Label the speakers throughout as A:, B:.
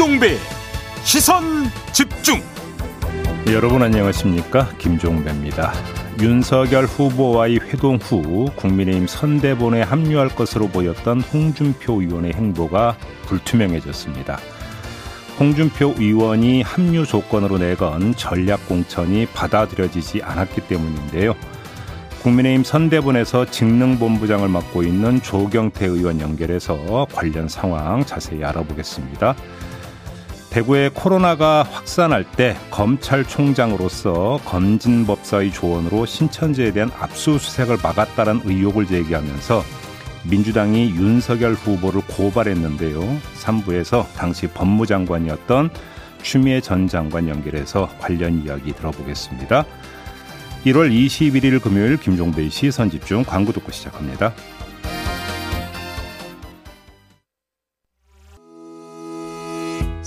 A: 김종배 시선 집중.
B: 여러분 안녕하십니까? 김종배입니다. 윤석열 후보와의 회동 후 국민의힘 선대본에 합류할 것으로 보였던 홍준표 의원의 행보가 불투명해졌습니다. 홍준표 의원이 합류 조건으로 내건 전략 공천이 받아들여지지 않았기 때문인데요. 국민의힘 선대본에서 직능본부장을 맡고 있는 조경태 의원 연결해서 관련 상황 자세히 알아보겠습니다. 대구에 코로나가 확산할 때 검찰총장으로서 검진법사의 조언으로 신천지에 대한 압수수색을 막았다는 의혹을 제기하면서 민주당이 윤석열 후보를 고발했는데요. 3부에서 당시 법무장관이었던 추미애 전 장관 연결해서 관련 이야기 들어보겠습니다. 1월 21일 금요일 김종배의 시선 집중 광고 듣고 시작합니다.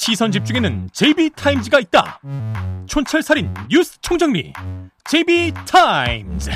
A: 시선 집중에는 JB타임즈가 있다 촌철살인 뉴스 총정리 JB타임즈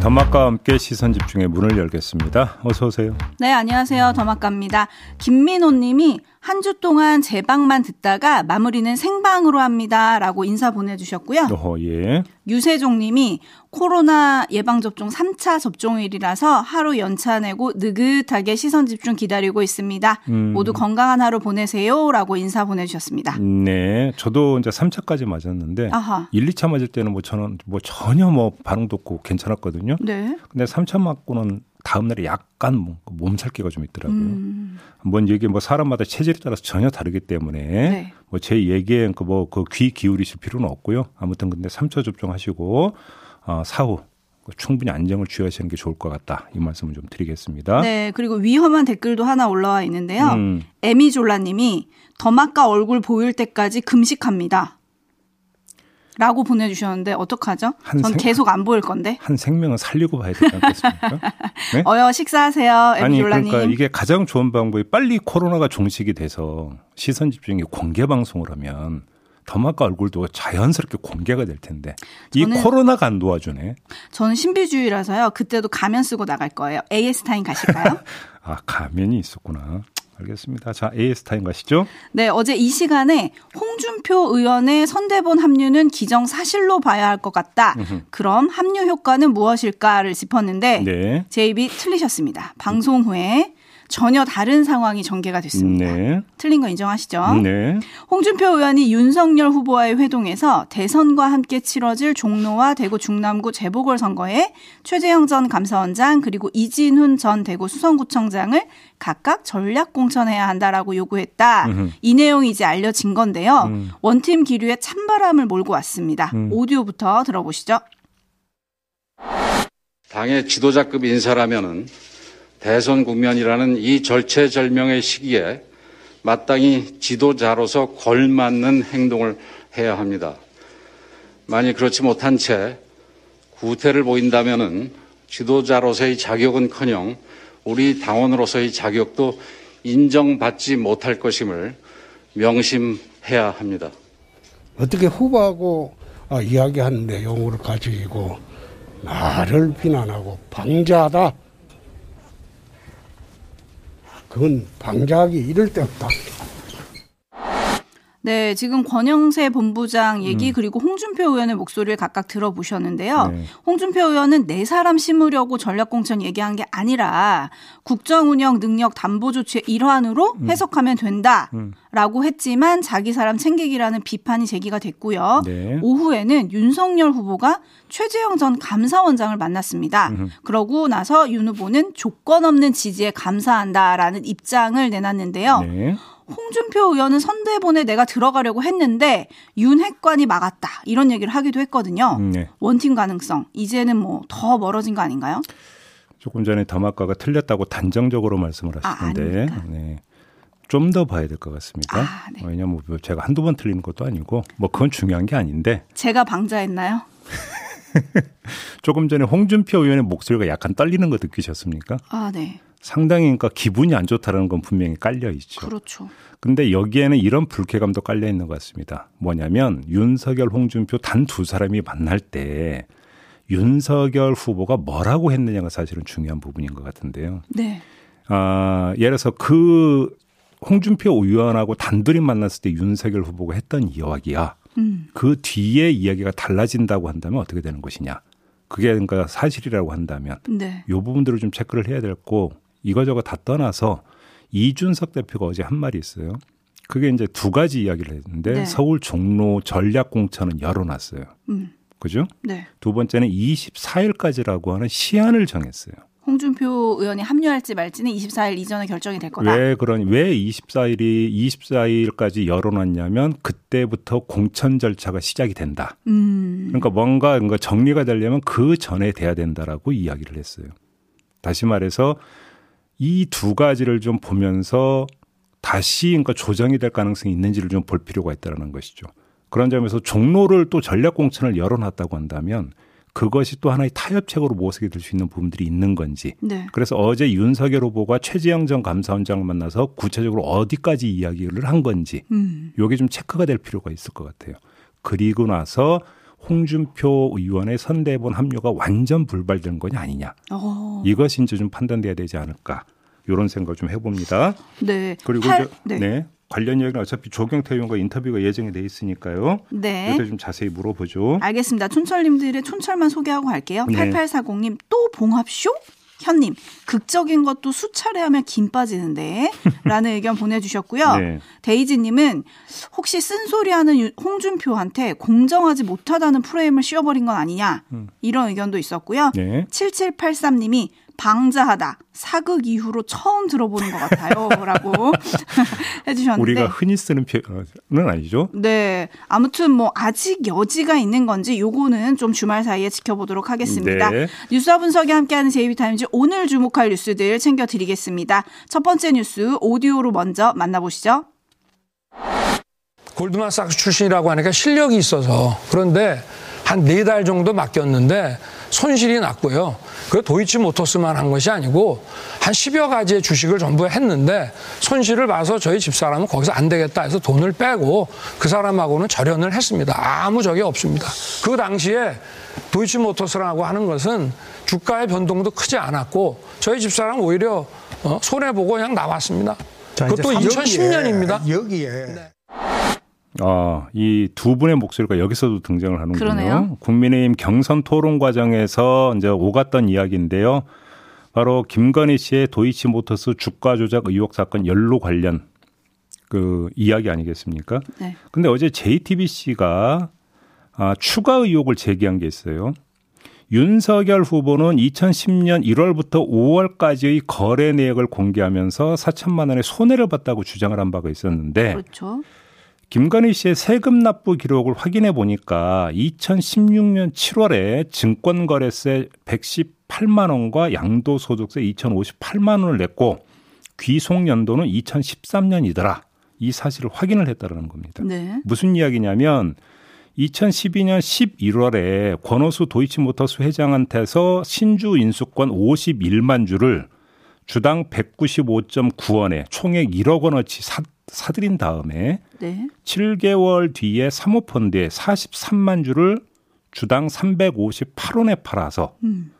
B: 더마과 함께 시선 집중의 문을 열겠습니다. 어서 오세요.
C: 네, 안녕하세요. 더마과입니다. 김민호 님이 한 주 동안 제 방만 듣다가 마무리는 생방으로 합니다. 라고 인사 보내주셨고요.
B: 어, 예.
C: 유세종 님이 코로나 예방접종 3차 접종일이라서 하루 연차 내고 느긋하게 시선 집중 기다리고 있습니다. 음. 모두 건강한 하루 보내세요. 라고 인사 보내주셨습니다.
B: 네. 저도 이제 3차까지 맞았는데 아하. 1, 2차 맞을 때는 뭐 저는 뭐 전혀 뭐 반응도 없고 괜찮았거든요. 네. 근데 3차 맞고는 다음 날에 약간 뭐 몸살기가 좀 있더라고요. 음. 뭔 얘기 뭐 사람마다 체질에 따라서 전혀 다르기 때문에 네. 뭐제 얘기에 그 뭐 그 귀 기울이실 필요는 없고요. 아무튼 근데 3차 접종하시고 어, 사후 충분히 안정을 취하시는 게 좋을 것 같다. 이 말씀을 좀 드리겠습니다.
C: 네. 그리고 위험한 댓글도 하나 올라와 있는데요. 음. 에미졸라 님이 더마까 얼굴 보일 때까지 금식합니다. 라고 보내주셨는데 어떡하죠? 전 생, 계속 안 보일 건데.
B: 한 생명은 살리고 봐야 되지 않겠습니까?
C: 네? 어여 식사하세요. 아니
B: 그러니까 이게 가장 좋은 방법이 빨리 코로나가 종식이 돼서 시선 집중이 공개 방송을 하면 더마카 얼굴도 자연스럽게 공개가 될 텐데 이 코로나가 안 도와주네.
C: 저는 신비주의라서요. 그때도 가면 쓰고 나갈 거예요. AS 타임 가실까요?
B: 아 가면이 있었구나. 알겠습니다. 자, AS 타임 가시죠.
C: 네, 어제 이 시간에 홍준표 의원의 선대본 합류는 기정 사실로 봐야 할 것 같다. 그럼 합류 효과는 무엇일까를 짚었는데 네. 제 입이 틀리셨습니다. 방송 후에 전혀 다른 상황이 전개가 됐습니다. 네. 틀린 거 인정하시죠? 네. 홍준표 의원이 윤석열 후보와의 회동에서 대선과 함께 치러질 종로와 대구 중남구 재보궐선거에 최재형 전 감사원장 그리고 이진훈 전 대구 수성구청장을 각각 전략 공천해야 한다라고 요구했다. 음흠. 이 내용이 이제 알려진 건데요. 음. 원팀 기류에 찬바람을 몰고 왔습니다. 음. 오디오부터 들어보시죠.
D: 당의 지도자급 인사라면은 대선 국면이라는 이 절체절명의 시기에 마땅히 지도자로서 걸맞는 행동을 해야 합니다. 만약 그렇지 못한 채 구태를 보인다면은 지도자로서의 자격은커녕 우리 당원으로서의 자격도 인정받지 못할 것임을 명심해야 합니다.
E: 어떻게 후보하고 아, 이야기한 내용을 가지고 나를 비난하고 방자하다 그건 방작이 이럴 때 없다.
C: 네, 지금 권영세 본부장 얘기 음. 그리고 홍준표 의원의 목소리를 각각 들어보셨는데요. 네. 홍준표 의원은 네 사람 심으려고 전략공천 얘기한 게 아니라 국정운영 능력 담보 조치의 일환으로 음. 해석하면 된다라고 음. 했지만 자기 사람 챙기기라는 비판이 제기가 됐고요. 네. 오후에는 윤석열 후보가 최재형 전 감사원장을 만났습니다. 음흠. 그러고 나서 윤 후보는 조건 없는 지지에 감사한다라는 입장을 내놨는데요. 네. 홍준표 의원은 선대본에 내가 들어가려고 했는데 윤핵관이 막았다 이런 얘기를 하기도 했거든요. 음, 네. 원팀 가능성 이제는 뭐 더 멀어진 거 아닌가요?
B: 조금 전에 더마카가 틀렸다고 단정적으로 말씀을 아, 하시는데 아, 네. 좀 더 봐야 될 것 같습니다. 아, 네. 왜냐하면 뭐 제가 한두 번 틀리는 것도 아니고 뭐 그건 중요한 게 아닌데.
C: 제가 방자했나요?
B: 조금 전에 홍준표 의원의 목소리가 약간 떨리는 거 느끼셨습니까?
C: 아, 네.
B: 상당히 그러니까 기분이 안 좋다는 건 분명히 깔려 있죠.
C: 그렇죠.
B: 근데 여기에는 이런 불쾌감도 깔려 있는 것 같습니다. 뭐냐면 윤석열, 홍준표 단 두 사람이 만날 때 윤석열 후보가 뭐라고 했느냐가 사실은 중요한 부분인 것 같은데요.
C: 네.
B: 아, 예를 들어서 그 홍준표 의원하고 단둘이 만났을 때 윤석열 후보가 했던 이야기야. 음. 그 뒤에 이야기가 달라진다고 한다면 어떻게 되는 것이냐. 그게 그러니까 사실이라고 한다면
C: 네.
B: 요 부분들을 좀 체크를 해야 될고 이거저거 다 떠나서 이준석 대표가 어제 한 말이 있어요. 그게 이제 두 가지 이야기를 했는데 네. 서울 종로 전략 공천은 열어놨어요.
C: 음.
B: 그죠?
C: 네.
B: 두 번째는 24일까지라고 하는 시한을 정했어요.
C: 홍준표 의원이 합류할지 말지는 24일 이전에 결정이 될 거다.
B: 왜 그러니 왜 24일이 24일까지 열어놨냐면 그때부터 공천 절차가 시작이 된다.
C: 음.
B: 그러니까 뭔가 뭔가 정리가 되려면 그 전에 돼야 된다라고 이야기를 했어요. 다시 말해서 이 두 가지를 좀 보면서 다시 그러니까 조정이 될 가능성이 있는지를 좀 볼 필요가 있다는 것이죠. 그런 점에서 종로를 또 전략 공천을 열어놨다고 한다면 그것이 또 하나의 타협책으로 모색이 될 수 있는 부분들이 있는 건지.
C: 네.
B: 그래서 어제 윤석열 후보가 최지영 전 감사원장을 만나서 구체적으로 어디까지 이야기를 한 건지.
C: 음.
B: 요게 좀 체크가 될 필요가 있을 것 같아요. 그리고 나서 홍준표 의원의 선대본 합류가 완전 불발된 거냐 아니냐.
C: 오. 어.
B: 이것이 이제 좀 판단돼야 되지 않을까. 이런 생각 좀 해봅니다.
C: 네.
B: 그리고 팔, 이제 네. 네. 관련 이야기는 어차피 조경태 의원과 인터뷰가 예정이 돼 있으니까요.
C: 네.
B: 이때 좀 자세히 물어보죠.
C: 알겠습니다. 촌철님들의 촌철만 소개하고 갈게요. 네. 8840님 또 봉합쇼? 현님 극적인 것도 수차례 하면 김 빠지는데 라는 의견 보내주셨고요. 네. 데이지님은 혹시 쓴소리하는 홍준표한테 공정하지 못하다는 프레임을 씌워버린 건 아니냐 음. 이런 의견도 있었고요.
B: 네.
C: 7783님이 방자하다. 사극 이후로 처음 들어보는 것 같아요. 라고 해주셨는데.
B: 우리가 흔히 쓰는 표현은 아니죠?
C: 네. 아무튼 뭐 아직 여지가 있는 건지 요거는 좀 주말 사이에 지켜보도록 하겠습니다.
B: 네.
C: 뉴스와 분석이 함께하는 제이비타임즈 오늘 주목할 뉴스들 챙겨드리겠습니다. 첫 번째 뉴스 오디오로 먼저 만나보시죠.
F: 골드만삭스 출신이라고 하니까 실력이 있어서 그런데 한 네 달 정도 맡겼는데 손실이 났고요. 그 도이치 모터스만 한 것이 아니고 한 10여 가지의 주식을 전부 했는데 손실을 봐서 저희 집사람은 거기서 안 되겠다 해서 돈을 빼고 그 사람하고는 절연을 했습니다. 아무 적이 없습니다. 그 당시에 도이치 모터스라고 하는 것은 주가의 변동도 크지 않았고 저희 집사람 오히려 어, 손해보고 그냥 나왔습니다. 자, 그것도 2010년입니다.
E: 여기에. 네.
B: 아, 이 두 분의 목소리가 여기서도 등장을 하는군요.
C: 그러네요.
B: 국민의힘 경선 토론 과정에서 이제 오갔던 이야기인데요. 바로 김건희 씨의 도이치모터스 주가 조작 의혹 사건 연루 관련 그 이야기 아니겠습니까?
C: 네.
B: 근데 어제 JTBC가 아, 추가 의혹을 제기한 게 있어요. 윤석열 후보는 2010년 1월부터 5월까지의 거래 내역을 공개하면서 4천만 원의 손해를 봤다고 주장을 한 바가 있었는데
C: 그렇죠.
B: 김건희 씨의 세금 납부 기록을 확인해 보니까 2016년 7월에 증권거래세 118만 원과 양도소득세 2,058만 원을 냈고 귀속 연도는 2013년이더라. 이 사실을 확인을 했다라는 겁니다.
C: 네.
B: 무슨 이야기냐면 2012년 11월에 권오수 도이치모터스 회장한테서 신주 인수권 51만 주를 주당 195.9원에 총액 1억 원어치 사, 사들인 다음에
C: 네.
B: 7개월 뒤에 사모펀드에 43만 주를 주당 358원에 팔아서
C: 음.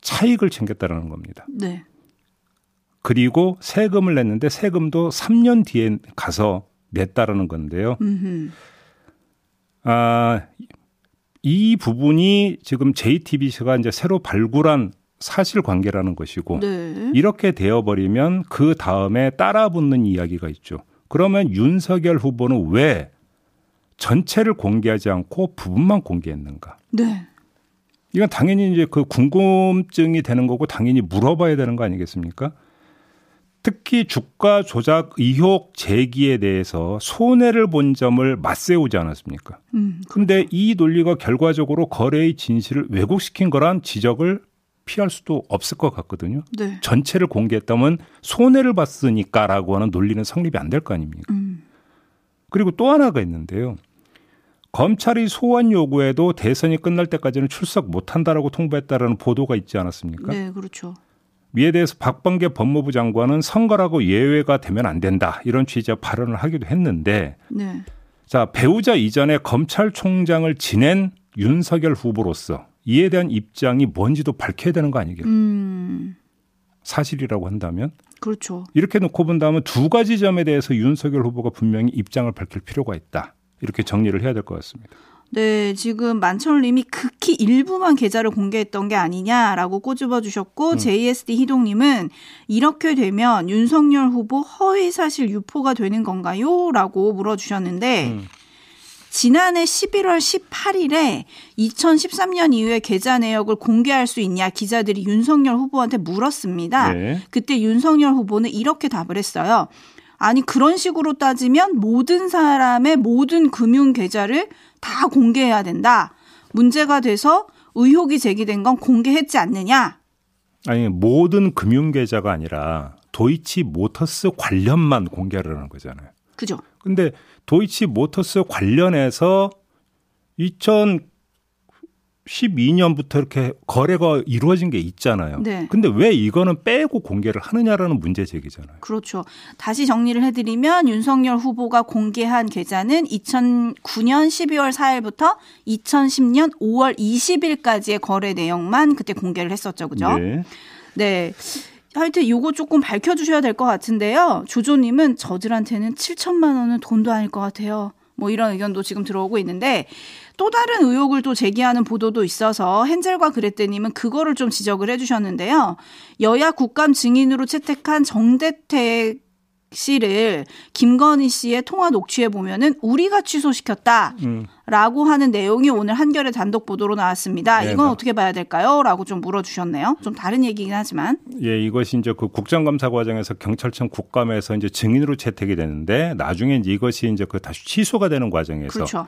B: 차익을 챙겼다는 겁니다.
C: 네.
B: 그리고 세금을 냈는데 세금도 3년 뒤에 가서 냈다라는 건데요.
C: 음흠.
B: 아, 이 부분이 지금 JTBC가 이제 새로 발굴한 사실 관계라는 것이고
C: 네.
B: 이렇게 되어 버리면 그 다음에 따라 붙는 이야기가 있죠. 그러면 윤석열 후보는 왜 전체를 공개하지 않고 부분만 공개했는가?
C: 네.
B: 이건 당연히 이제 그 궁금증이 되는 거고 당연히 물어봐야 되는 거 아니겠습니까? 특히 주가 조작 의혹 제기에 대해서 손해를 본 점을 맞세우지 않았습니까?
C: 음,
B: 근데 이 논리가 결과적으로 거래의 진실을 왜곡시킨 거란 지적을 피할 수도 없을 것 같거든요. 네. 전체를 공개했다면 손해를 봤으니까라고 하는 논리는 성립이 안 될 거 아닙니까? 음. 그리고 또 하나가 있는데요. 검찰이 소환 요구에도 대선이 끝날 때까지는 출석 못 한다라고 통보했다라는 보도가 있지 않았습니까?
C: 네, 그렇죠.
B: 이에 대해서 박범계 법무부 장관은 선거라고 예외가 되면 안 된다 이런 취지의 발언을 하기도 했는데, 네. 자 배우자 이전에 검찰총장을 지낸 윤석열 후보로서 이에 대한 입장이 뭔지도 밝혀야 되는 거 아니겠어요? 음. 사실이라고 한다면
C: 그렇죠.
B: 이렇게 놓고 본다면 두 가지 점에 대해서 윤석열 후보가 분명히 입장을 밝힐 필요가 있다. 이렇게 정리를 해야 될 것 같습니다.
C: 네, 지금 만철님이 극히 일부만 계좌를 공개했던 게 아니냐라고 꼬집어 주셨고 음. JSD 희동님은 이렇게 되면 윤석열 후보 허위 사실 유포가 되는 건가요?라고 물어 주셨는데 음. 지난해 11월 18일에 2013년 이후에 계좌 내역을 공개할 수 있냐 기자들이 윤석열 후보한테 물었습니다. 네. 그때 윤석열 후보는 이렇게 답을 했어요. 아니 그런 식으로 따지면 모든 사람의 모든 금융 계좌를 다 공개해야 된다. 문제가 돼서 의혹이 제기된 건 공개했지 않느냐?
B: 아니 모든 금융 계좌가 아니라 도이치 모터스 관련만 공개하려는 거잖아요.
C: 그죠.
B: 근데 도이치 모터스 관련해서 2012년부터 이렇게 거래가 이루어진 게 있잖아요. 네. 근데 왜 이거는 빼고 공개를 하느냐라는 문제 제기잖아요.
C: 그렇죠. 다시 정리를 해드리면 윤석열 후보가 공개한 계좌는 2009년 12월 4일부터 2010년 5월 20일까지의 거래 내용만 그때 공개를 했었죠. 그죠? 네. 네. 하여튼 요거 조금 밝혀주셔야 될 것 같은데요. 조조님은 저들한테는 7천만 원은 돈도 아닐 것 같아요. 뭐 이런 의견도 지금 들어오고 있는데 또 다른 의혹을 또 제기하는 보도도 있어서 헨젤과 그레테님은 그거를 좀 지적을 해주셨는데요. 여야 국감 증인으로 채택한 정대택 씨를 김건희 씨의 통화 녹취에 보면은 우리가 취소시켰다 라고 음. 하는 내용이 오늘 한겨레 단독 보도로 나왔습니다. 네, 이건 네. 어떻게 봐야 될까요?라고 좀 물어주셨네요. 좀 다른 얘기긴 하지만.
B: 예, 이것이 이제 그 국정감사 과정에서 경찰청 국감에서 이제 증인으로 채택이 되는데 나중에 이제 이것이 이제 그 다시 취소가 되는 과정에서. 그렇죠.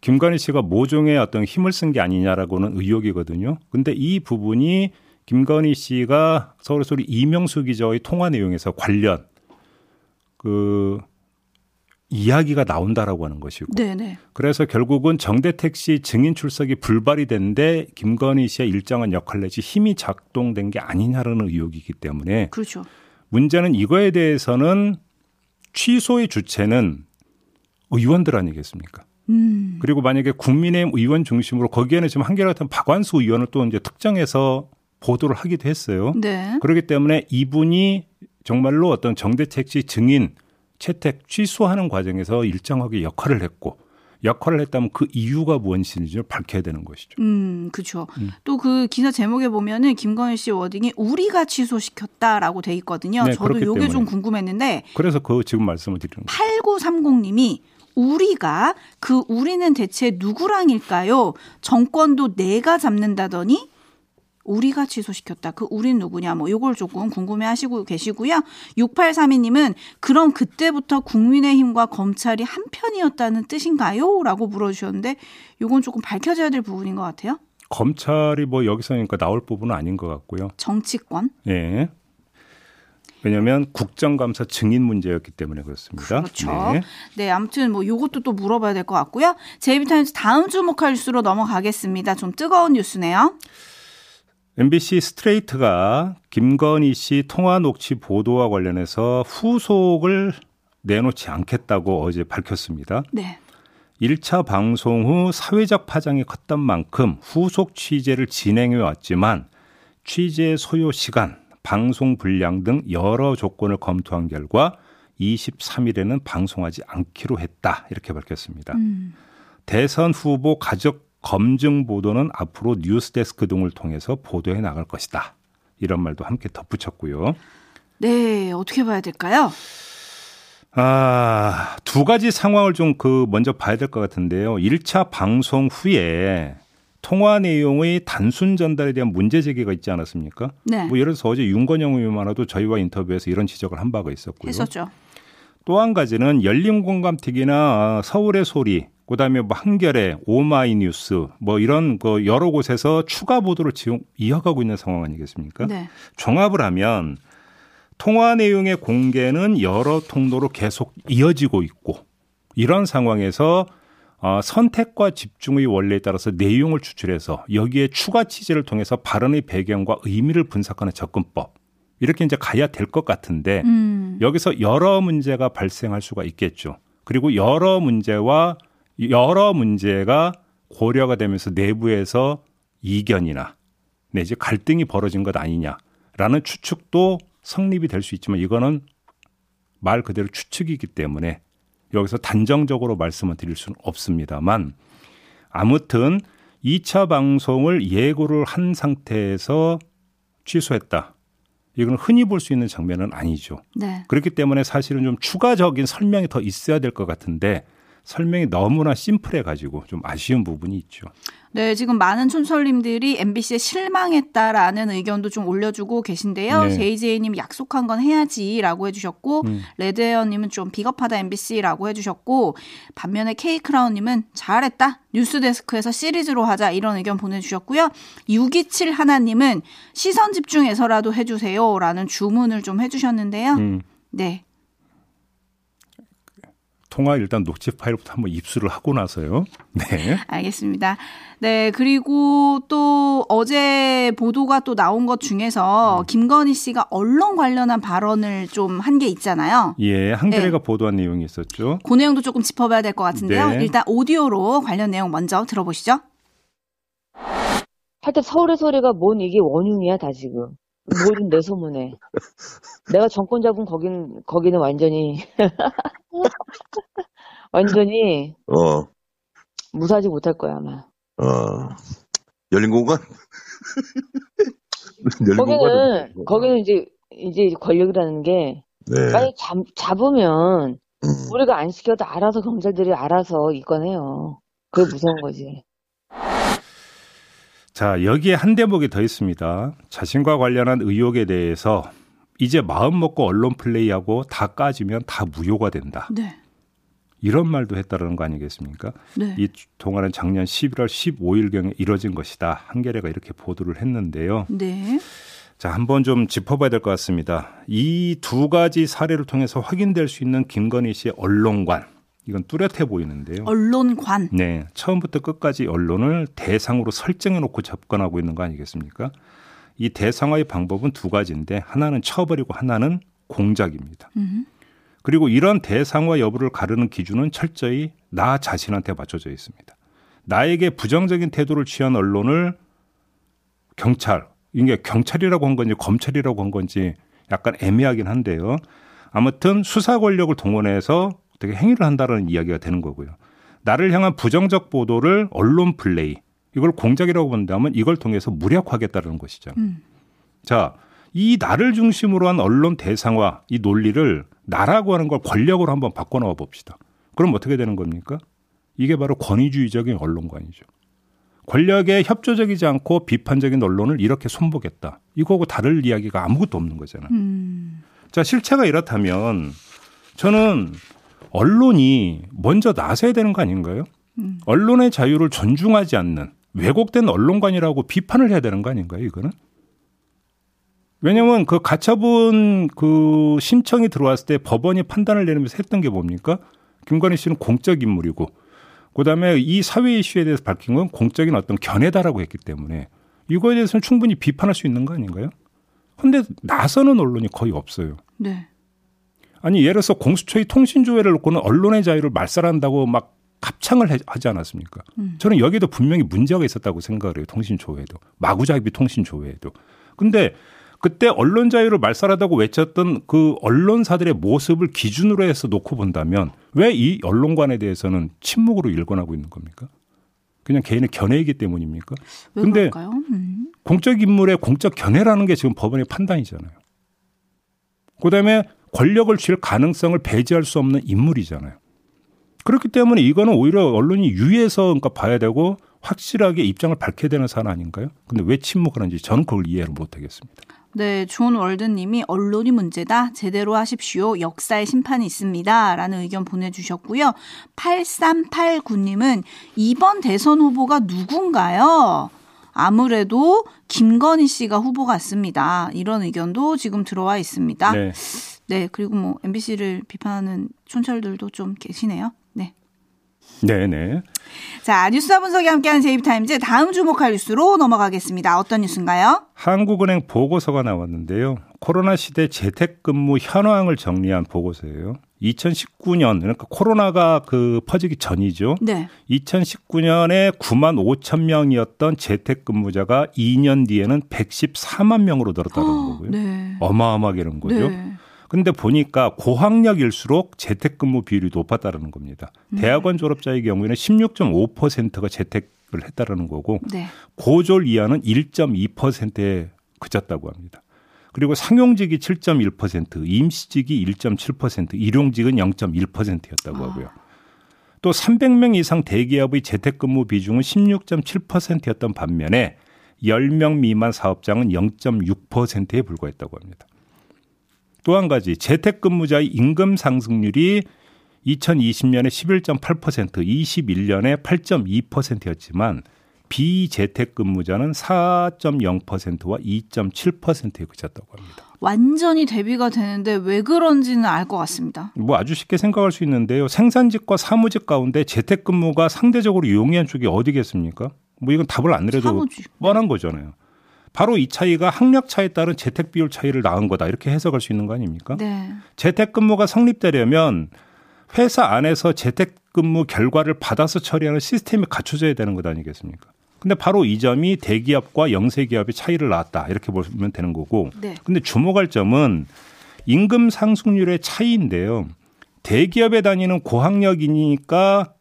B: 김건희 씨가 모종의 어떤 힘을 쓴 게 아니냐라고는 의혹이거든요. 근데 이 부분이 김건희 씨가 서울의 리 이명수 기자의 통화 내용에서 관련 그 이야기가 나온다라고 하는 것이고. 네네. 그래서 결국은 정대택 씨 증인 출석이 불발이 된데 김건희 씨의 일정한 역할 내지 힘이 작동된 게 아니냐라는 의혹이기 때문에.
C: 그렇죠.
B: 문제는 이거에 대해서는 취소의 주체는 의원들 아니겠습니까? 음. 그리고 만약에 국민의힘 의원 중심으로 거기에는 지금 한결 같은 박완수 의원을 또 이제 특정해서 보도를 하기도 했어요. 네. 그렇기 때문에 이분이 정말로 어떤 정대책 시 증인 채택 취소하는 과정에서 일정하게 역할을 했고 역할을 했다면 그 이유가 무엇인지를 밝혀야 되는 것이죠.
C: 음, 그렇죠. 음. 또그 기사 제목에 보면은 김건희 씨 워딩이 우리가 취소시켰다라고 돼 있거든요. 네, 저도 요게 좀 궁금했는데
B: 그래서 그 지금 말씀을 드리는
C: 거예요. 8930님이 우리가 그 우리는 대체 누구랑일까요? 정권도 내가 잡는다더니 우리가 취소시켰다. 그 우린 누구냐? 뭐 요걸 조금 궁금해 하시고 계시고요. 6832님은 그럼 그때부터 국민의힘과 검찰이 한편이었다는 뜻인가요? 라고 물어주셨는데 요건 조금 밝혀져야 될 부분인 것 같아요.
B: 검찰이 뭐 여기서니까 나올 부분은 아닌 것 같고요.
C: 정치권?
B: 예. 왜냐하면 국정감사 증인 문제였기 때문에 그렇습니다.
C: 그렇죠. 네, 네 아무튼 뭐 요것도 또 물어봐야 될 것 같고요. JB타임즈 다음 주목할 뉴스로 넘어가겠습니다. 좀 뜨거운 뉴스네요.
B: MBC 스트레이트가 김건희 씨 통화 녹취 보도와 관련해서 후속을 내놓지 않겠다고 어제 밝혔습니다. 네. 1차 방송 후 사회적 파장이 컸던 만큼 후속 취재를 진행해 왔지만 취재 소요 시간, 방송 분량 등 여러 조건을 검토한 결과 23일에는 방송하지 않기로 했다. 이렇게 밝혔습니다. 음. 대선 후보 가족 검증 보도는 앞으로 뉴스데스크 등을 통해서 보도해 나갈 것이다. 이런 말도 함께 덧붙였고요.
C: 네, 어떻게 봐야 될까요?
B: 아, 두 가지 상황을 좀 그 먼저 봐야 될 것 같은데요. 1차 방송 후에 통화 내용의 단순 전달에 대한 문제 제기가 있지 않았습니까? 네. 뭐 예를 들어서 어제 윤건영 의원만도 저희와 인터뷰에서 이런 지적을 한 바가 있었고요.
C: 했었죠.
B: 또 한 가지는 열린 공감특위나 서울의 소리 그다음에 뭐 한겨레, 오마이뉴스 뭐 이런 그 여러 곳에서 추가 보도를 지금 이어가고 있는 상황 아니겠습니까? 네. 종합을 하면 통화 내용의 공개는 여러 통로로 계속 이어지고 있고 이런 상황에서 어, 선택과 집중의 원리에 따라서 내용을 추출해서 여기에 추가 취재를 통해서 발언의 배경과 의미를 분석하는 접근법 이렇게 이제 가야 될 것 같은데 음. 여기서 여러 문제가 발생할 수가 있겠죠. 그리고 여러 문제와 여러 문제가 고려가 되면서 내부에서 이견이나 내지 갈등이 벌어진 것 아니냐라는 추측도 성립이 될 수 있지만 이거는 말 그대로 추측이기 때문에 여기서 단정적으로 말씀을 드릴 수는 없습니다만 아무튼 2차 방송을 예고를 한 상태에서 취소했다. 이건 흔히 볼 수 있는 장면은 아니죠. 네. 그렇기 때문에 사실은 좀 추가적인 설명이 더 있어야 될 것 같은데 설명이 너무나 심플해 가지고 좀 아쉬운 부분이 있죠.
C: 네, 지금 많은 촌철님들이 MBC에 실망했다라는 의견도 좀 올려주고 계신데요. 네. 제이제이님 약속한 건 해야지라고 해주셨고 음. 레드헤어님은 좀 비겁하다 MBC라고 해주셨고 반면에 K크라운님은 잘했다 뉴스데스크에서 시리즈로 하자 이런 의견 보내주셨고요. 627 하나님은 시선 집중해서라도 해주세요라는 주문을 좀 해주셨는데요. 음. 네.
B: 통화 일단 녹취 파일부터 한번 입수를 하고 나서요. 네.
C: 알겠습니다. 네, 그리고 또 어제 보도가 또 나온 것 중에서 음. 김건희 씨가 언론 관련한 발언을 좀 한 게 있잖아요.
B: 예, 한겨레가 네. 보도한 내용이 있었죠.
C: 그 내용도 조금 짚어봐야 될 것 같은데요. 네. 일단 오디오로 관련 내용 먼저 들어보시죠.
G: 하여튼 서울의 소리가 뭔 이게 원흉이야 다 지금. 뭐든 내 소문에. 내가 정권 잡은 거긴 거기는 완전히 완전히 어 무사하지 못할 거야 아마. 어
H: 열린 공간.
G: 열린 거기는 공간. 거기는 이제 이제 권력이라는 게 네. 빨리 잡, 잡으면 음. 우리가 안 시켜도 알아서 경찰들이 알아서 이건해요. 그게 무서운 거지.
B: 자, 여기에 한 대목이 더 있습니다. 자신과 관련한 의혹에 대해서 이제 마음 먹고 언론 플레이하고 다 까지면 다 무효가 된다. 네. 이런 말도 했다는 거 아니겠습니까? 네. 이 동안은 작년 11월 15일경에 이뤄진 것이다. 한겨레가 이렇게 보도를 했는데요. 네. 자, 한번 좀 짚어봐야 될 것 같습니다. 이 두 가지 사례를 통해서 확인될 수 있는 김건희 씨의 언론관. 이건 뚜렷해 보이는데요.
C: 언론관.
B: 네. 처음부터 끝까지 언론을 대상으로 설정해 놓고 접근하고 있는 거 아니겠습니까? 이 대상화의 방법은 두 가지인데 하나는 쳐버리고 하나는 공작입니다. 음. 그리고 이런 대상화 여부를 가르는 기준은 철저히 나 자신한테 맞춰져 있습니다. 나에게 부정적인 태도를 취한 언론을 경찰, 이게 경찰이라고 한 건지 검찰이라고 한 건지 약간 애매하긴 한데요. 아무튼 수사 권력을 동원해서 어떻게 행위를 한다는 이야기가 되는 거고요. 나를 향한 부정적 보도를 언론 플레이 이걸 공작이라고 본다면 이걸 통해서 무력화하겠다는 것이죠. 음. 자, 이 나를 중심으로 한 언론 대상화 이 논리를 나라고 하는 걸 권력으로 한번 바꿔놓아 봅시다. 그럼 어떻게 되는 겁니까? 이게 바로 권위주의적인 언론관이죠. 권력에 협조적이지 않고 비판적인 언론을 이렇게 손보겠다. 이거하고 다를 이야기가 아무것도 없는 거잖아요. 음. 자, 실체가 이렇다면 저는 언론이 먼저 나서야 되는 거 아닌가요? 음. 언론의 자유를 존중하지 않는 왜곡된 언론관이라고 비판을 해야 되는 거 아닌가요, 이거는? 왜냐면 그 가처분 그 신청이 들어왔을 때 법원이 판단을 내리면서 했던 게 뭡니까? 김건희 씨는 공적 인물이고 그다음에 이 사회 이슈에 대해서 밝힌 건 공적인 어떤 견해다라고 했기 때문에 이거에 대해서는 충분히 비판할 수 있는 거 아닌가요? 근데 나서는 언론이 거의 없어요. 네. 아니 예를 들어서 공수처의 통신조회를 놓고는 언론의 자유를 말살한다고 막 합창을 하지 않았습니까? 음. 저는 여기에도 분명히 문제가 있었다고 생각을 해요. 통신조회도 마구잡이 통신조회도. 근데 그때 언론 자유를 말살하다고 외쳤던 그 언론사들의 모습을 기준으로 해서 놓고 본다면 왜 이 언론관에 대해서는 침묵으로 일관하고 있는 겁니까? 그냥 개인의 견해이기 때문입니까? 근데 음. 공적 인물의 공적 견해라는 게 지금 법원의 판단이잖아요. 그다음에 권력을 쥘 가능성을 배제할 수 없는 인물이잖아요. 그렇기 때문에 이거는 오히려 언론이 유의해서 그러니까 봐야 되고 확실하게 입장을 밝혀야 되는 사안 아닌가요? 근데 왜 침묵을 하는지 저는 그걸 이해를 못 하겠습니다.
C: 네, 존 월드님이 언론이 문제다. 제대로 하십시오. 역사의 심판이 있습니다. 라는 의견 보내주셨고요. 8389님은 이번 대선 후보가 누군가요? 아무래도 김건희 씨가 후보 같습니다. 이런 의견도 지금 들어와 있습니다. 네. 네, 그리고 뭐 MBC를 비판하는 촌철들도 좀 계시네요. 네.
B: 네네.
C: 자, 뉴스와 분석이 함께하는 제이비타임즈 다음 주목할 뉴스로 넘어가겠습니다. 어떤 뉴스인가요?
B: 한국은행 보고서가 나왔는데요. 코로나 시대 재택근무 현황을 정리한 보고서예요. 2019년 그러니까 코로나가 그 퍼지기 전이죠. 네. 2019년에 9만 5천 명이었던 재택근무자가 2년 뒤에는 114만 명으로 늘었다는 거고요. 네. 어마어마하게 는 거죠. 네. 근데 보니까 고학력일수록 재택근무 비율이 높았다는 겁니다. 네. 대학원 졸업자의 경우에는 16.5%가 재택을 했다라는 거고 네. 고졸 이하는 1.2%에 그쳤다고 합니다. 그리고 상용직이 7.1%, 임시직이 1.7%, 일용직은 0.1%였다고 아. 하고요. 또 300명 이상 대기업의 재택근무 비중은 16.7%였던 반면에 10명 미만 사업장은 0.6%에 불과했다고 합니다. 또 한 가지 재택근무자의 임금 상승률이 2020년에 11.8%, 21년에 8.2%였지만 비재택근무자는 4.0%와 2.7%에 그쳤다고 합니다.
C: 완전히 대비가 되는데 왜 그런지는 알 것 같습니다.
B: 뭐 아주 쉽게 생각할 수 있는데요. 생산직과 사무직 가운데 재택근무가 상대적으로 용이한 쪽이 어디겠습니까? 뭐 이건 답을 안 내려도 사무직. 뻔한 거잖아요. 바로 이 차이가 학력 차에 따른 재택 비율 차이를 낳은 거다 이렇게 해석할 수 있는 거 아닙니까? 네. 재택근무가 성립되려면 회사 안에서 재택근무 결과를 받아서 처리하는 시스템이 갖춰져야 되는 것 아니겠습니까? 근데 바로 이 점이 대기업과 영세기업의 차이를 낳았다 이렇게 보면 되는 거고. 네. 근데 주목할 점은 임금 상승률의 차이인데요. 대기업에 다니는 고학력이니까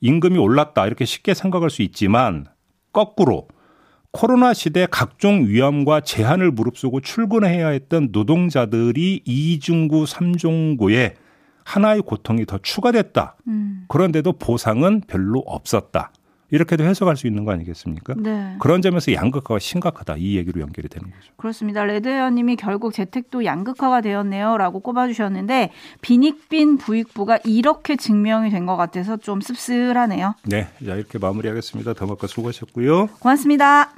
B: 임금이 올랐다 이렇게 쉽게 생각할 수 있지만 거꾸로 코로나 시대 각종 위험과 제한을 무릅쓰고 출근해야 했던 노동자들이 이중구, 삼중구에 하나의 고통이 더 추가됐다. 음. 그런데도 보상은 별로 없었다. 이렇게도 해석할 수 있는 거 아니겠습니까? 네. 그런 점에서 양극화가 심각하다 이 얘기로 연결이 되는 거죠.
C: 그렇습니다. 레드웨어님이 결국 재택도 양극화가 되었네요라고 꼽아주셨는데 빈익빈 부익부가 이렇게 증명이 된 것 같아서 좀 씁쓸하네요.
B: 네, 자 이렇게 마무리하겠습니다. 더마카 수고하셨고요.
C: 고맙습니다.